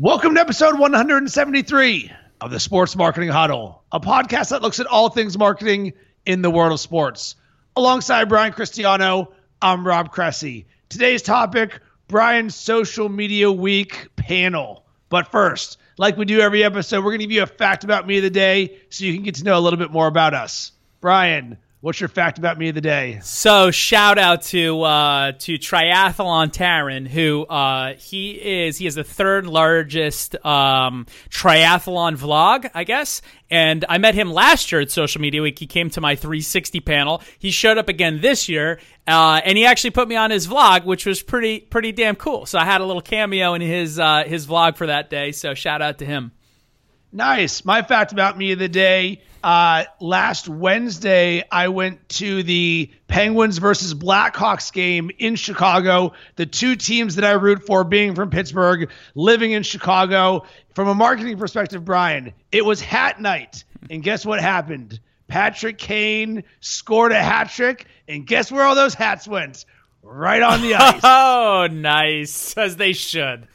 Welcome to episode 173 of the Sports Marketing Huddle, a podcast that looks at all things marketing in the world of sports. Alongside Brian Cristiano, I'm Rob Cressy. Today's topic Brian's social media week panel. But first, like we do every episode, we're going to give you a fact about me of the day so you can get to know a little bit more about us. Brian, What's your fact about me of the day? So shout out to uh, to Triathlon Taren, who uh, he is he is the third largest um, triathlon vlog, I guess. And I met him last year at Social Media Week. He came to my 360 panel. He showed up again this year, uh, and he actually put me on his vlog, which was pretty pretty damn cool. So I had a little cameo in his uh, his vlog for that day. So shout out to him. Nice. My fact about me of the day. Uh, last Wednesday, I went to the Penguins versus Blackhawks game in Chicago. The two teams that I root for being from Pittsburgh, living in Chicago. From a marketing perspective, Brian, it was hat night. And guess what happened? Patrick Kane scored a hat trick. And guess where all those hats went? Right on the ice. oh, nice. As they should.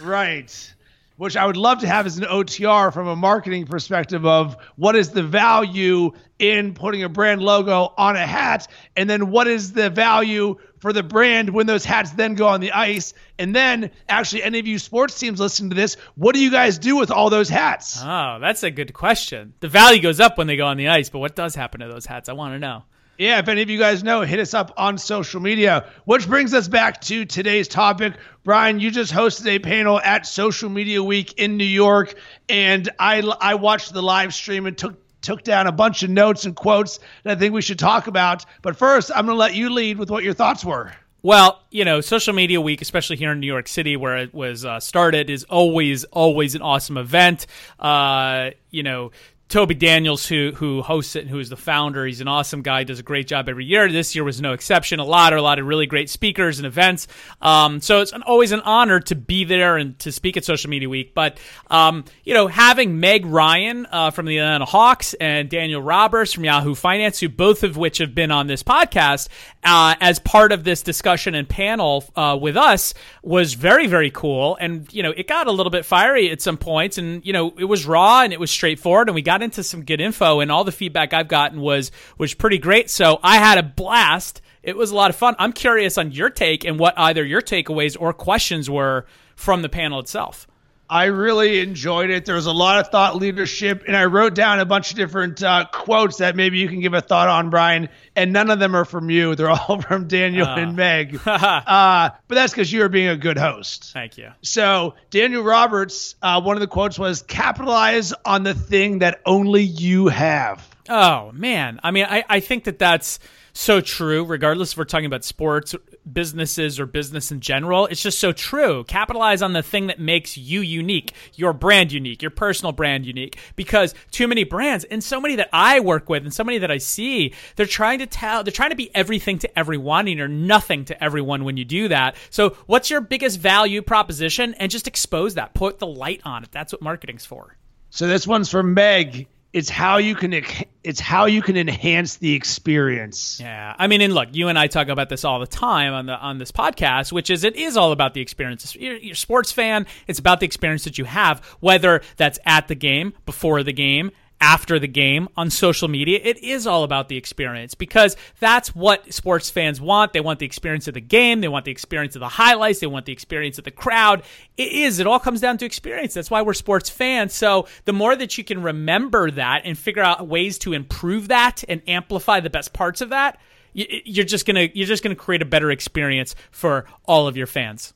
Right which I would love to have as an OTR from a marketing perspective of what is the value in putting a brand logo on a hat, and then what is the value for the brand when those hats then go on the ice. And then, actually, any of you sports teams listening to this, what do you guys do with all those hats? Oh, that's a good question. The value goes up when they go on the ice, but what does happen to those hats? I want to know. Yeah, if any of you guys know, hit us up on social media. Which brings us back to today's topic. Brian, you just hosted a panel at Social Media Week in New York, and I I watched the live stream and took took down a bunch of notes and quotes that I think we should talk about. But first, I'm going to let you lead with what your thoughts were. Well, you know, social media week, especially here in New York City, where it was uh, started, is always, always an awesome event. Uh, you know, Toby Daniels, who who hosts it and who is the founder, he's an awesome guy. Does a great job every year. This year was no exception. A lot, a lot of really great speakers and events. Um, so it's an, always an honor to be there and to speak at Social Media Week. But um, you know, having Meg Ryan uh, from the Atlanta Hawks and Daniel Roberts from Yahoo Finance, who both of which have been on this podcast uh, as part of this discussion and panel uh, with us, was very very cool. And you know, it got a little bit fiery at some points, and you know, it was raw and it was straightforward, and we got got into some good info, and all the feedback I've gotten was was pretty great. So I had a blast. It was a lot of fun. I'm curious on your take and what either your takeaways or questions were from the panel itself. I really enjoyed it. There was a lot of thought leadership, and I wrote down a bunch of different uh, quotes that maybe you can give a thought on, Brian. And none of them are from you; they're all from Daniel uh. and Meg. uh, but that's because you are being a good host. Thank you. So Daniel Roberts, uh, one of the quotes was, "Capitalize on the thing that only you have." Oh man, I mean, I, I think that that's so true, regardless if we're talking about sports, businesses, or business in general. It's just so true. Capitalize on the thing that makes you unique, your brand unique, your personal brand unique. Because too many brands, and so many that I work with, and so many that I see, they're trying to tell, they're trying to be everything to everyone, and you're nothing to everyone when you do that. So, what's your biggest value proposition? And just expose that, put the light on it. That's what marketing's for. So, this one's for Meg it's how you can it's how you can enhance the experience. Yeah, I mean, and look, you and I talk about this all the time on the on this podcast, which is it is all about the experience. You're, you're a sports fan; it's about the experience that you have, whether that's at the game, before the game, after the game on social media. It is all about the experience because that's what sports fans want. They want the experience of the game, they want the experience of the highlights, they want the experience of the crowd. It is, it all comes down to experience. That's why we're sports fans. So the more that you can remember that and figure out ways to improve that and amplify the best parts of that, you're just gonna you're just gonna create a better experience for all of your fans.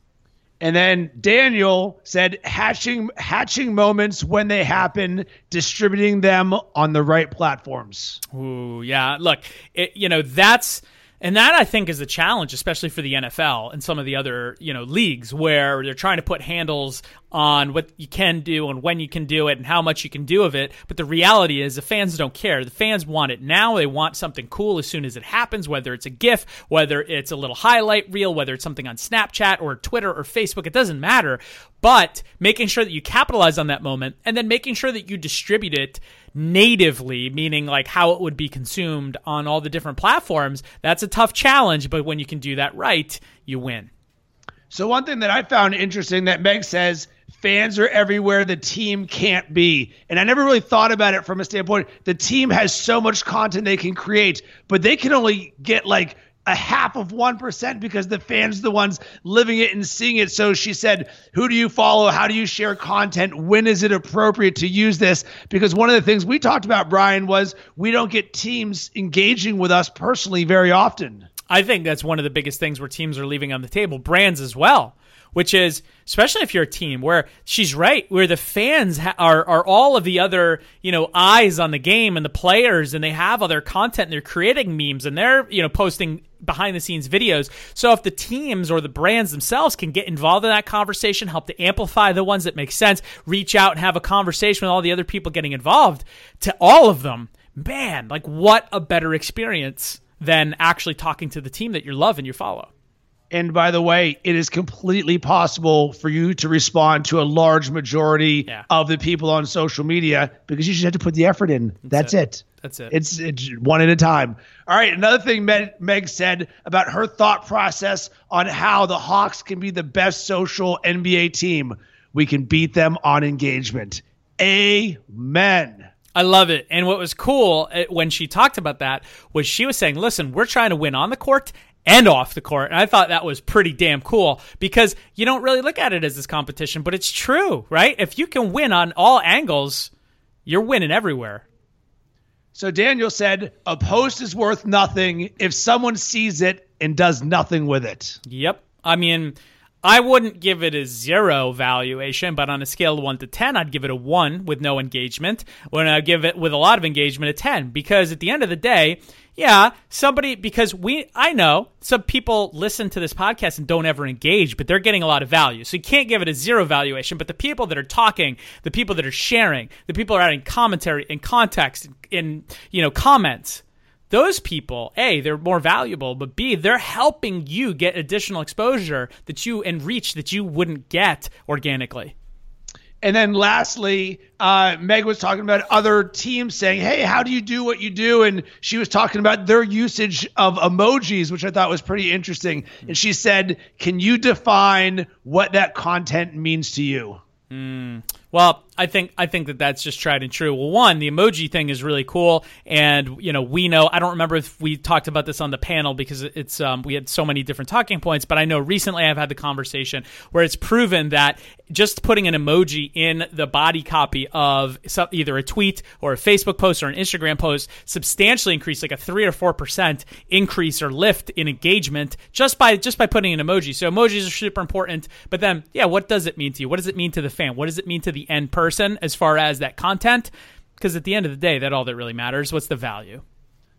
And then Daniel said hatching hatching moments when they happen, distributing them on the right platforms. Ooh, yeah. Look, it, you know, that's and that I think is a challenge, especially for the NFL and some of the other you know leagues where they're trying to put handles on what you can do and when you can do it and how much you can do of it. But the reality is the fans don't care. The fans want it now. They want something cool as soon as it happens, whether it's a GIF, whether it's a little highlight reel, whether it's something on Snapchat or Twitter or Facebook. It doesn't matter. But making sure that you capitalize on that moment and then making sure that you distribute it natively, meaning like how it would be consumed on all the different platforms, that's a tough challenge. But when you can do that right, you win. So, one thing that I found interesting that Meg says fans are everywhere the team can't be. And I never really thought about it from a standpoint the team has so much content they can create, but they can only get like a half of 1% because the fans are the ones living it and seeing it. So she said, Who do you follow? How do you share content? When is it appropriate to use this? Because one of the things we talked about, Brian, was we don't get teams engaging with us personally very often. I think that's one of the biggest things where teams are leaving on the table, brands as well which is especially if you're a team where she's right, where the fans ha- are are all of the other you know eyes on the game and the players, and they have other content, and they're creating memes, and they're you know posting behind the scenes videos. So if the teams or the brands themselves can get involved in that conversation, help to amplify the ones that make sense, reach out and have a conversation with all the other people getting involved, to all of them, man, like what a better experience than actually talking to the team that you love and you follow. And by the way, it is completely possible for you to respond to a large majority yeah. of the people on social media because you just have to put the effort in. That's, That's it. it. That's it. It's, it's one at a time. All right. Another thing Meg, Meg said about her thought process on how the Hawks can be the best social NBA team. We can beat them on engagement. Amen. I love it. And what was cool eh, when she talked about that was she was saying, listen, we're trying to win on the court and off the court. And I thought that was pretty damn cool because you don't really look at it as this competition, but it's true, right? If you can win on all angles, you're winning everywhere. So Daniel said, a post is worth nothing if someone sees it and does nothing with it. Yep. I mean, I wouldn't give it a zero valuation, but on a scale of one to 10, I'd give it a one with no engagement. When I give it with a lot of engagement, a 10, because at the end of the day, yeah, somebody because we I know some people listen to this podcast and don't ever engage, but they're getting a lot of value. So you can't give it a zero valuation, but the people that are talking, the people that are sharing, the people are adding commentary and context in you know comments, those people, A, they're more valuable, but B, they're helping you get additional exposure that you and reach that you wouldn't get organically. And then lastly, uh, Meg was talking about other teams saying, Hey, how do you do what you do? And she was talking about their usage of emojis, which I thought was pretty interesting. And she said, Can you define what that content means to you? Mm. Well, I think I think that that's just tried and true. Well, one, the emoji thing is really cool, and you know we know. I don't remember if we talked about this on the panel because it's um, we had so many different talking points. But I know recently I've had the conversation where it's proven that just putting an emoji in the body copy of either a tweet or a Facebook post or an Instagram post substantially increase, like a three or four percent increase or lift in engagement just by just by putting an emoji. So emojis are super important. But then, yeah, what does it mean to you? What does it mean to the fan? What does it mean to the end person? Person as far as that content because at the end of the day that all that really matters what's the value?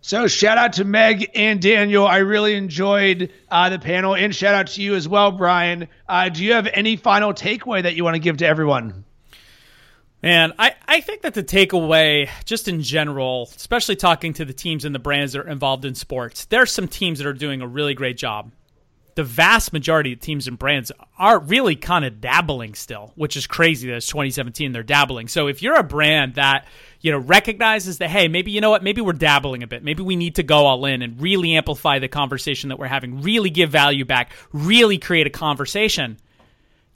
So shout out to meg and daniel. I really enjoyed uh, the panel and shout out to you as well brian. Uh, do you have any final takeaway that you want to give to everyone? Man, I, I think that the takeaway, just in general, especially talking to the teams and the brands that are involved in sports, there are some teams that are doing a really great job the vast majority of teams and brands are really kind of dabbling still, which is crazy that it's 2017 they're dabbling. So if you're a brand that, you know, recognizes that hey, maybe you know what, maybe we're dabbling a bit. Maybe we need to go all in and really amplify the conversation that we're having, really give value back, really create a conversation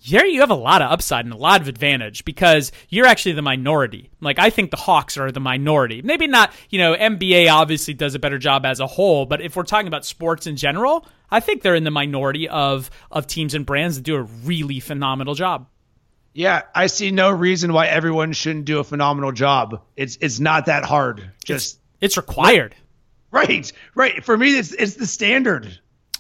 there you have a lot of upside and a lot of advantage because you're actually the minority. Like I think the Hawks are the minority. Maybe not, you know, NBA obviously does a better job as a whole, but if we're talking about sports in general, I think they're in the minority of of teams and brands that do a really phenomenal job. Yeah, I see no reason why everyone shouldn't do a phenomenal job. It's it's not that hard. Just it's, it's required. Right, right. For me, it's it's the standard.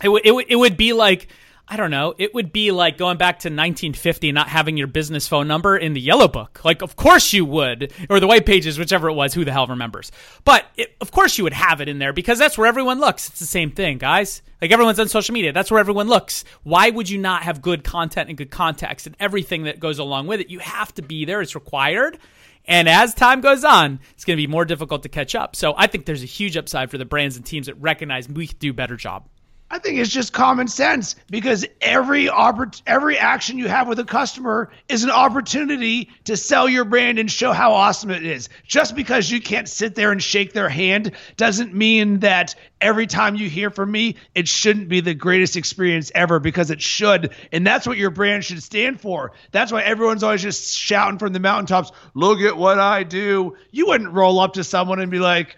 It, it, w- it would be like I don't know. It would be like going back to 1950, not having your business phone number in the yellow book. Like, of course you would, or the white pages, whichever it was. Who the hell remembers? But it, of course you would have it in there because that's where everyone looks. It's the same thing, guys. Like everyone's on social media. That's where everyone looks. Why would you not have good content and good context and everything that goes along with it? You have to be there. It's required. And as time goes on, it's going to be more difficult to catch up. So I think there's a huge upside for the brands and teams that recognize we could do a better job. I think it's just common sense because every oppor- every action you have with a customer is an opportunity to sell your brand and show how awesome it is. Just because you can't sit there and shake their hand doesn't mean that every time you hear from me, it shouldn't be the greatest experience ever because it should. And that's what your brand should stand for. That's why everyone's always just shouting from the mountaintops, "Look at what I do." You wouldn't roll up to someone and be like,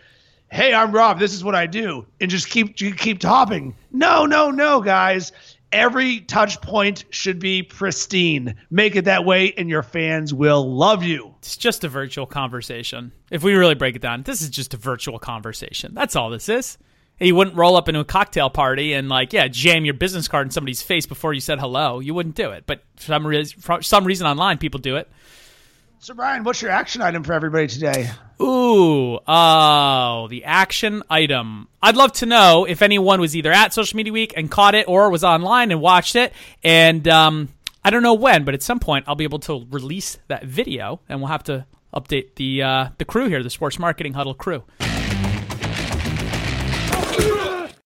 hey, I'm Rob. This is what I do, and just keep keep topping. No, no, no, guys. Every touch point should be pristine. Make it that way, and your fans will love you. It's just a virtual conversation. If we really break it down, this is just a virtual conversation. That's all this is. You wouldn't roll up into a cocktail party and like, yeah, jam your business card in somebody's face before you said hello. You wouldn't do it, but for some, re- for some reason online, people do it. So, Brian, what's your action item for everybody today? Ooh, oh, the action item. I'd love to know if anyone was either at Social Media Week and caught it or was online and watched it. And um, I don't know when, but at some point I'll be able to release that video and we'll have to update the uh, the crew here, the Sports Marketing Huddle crew.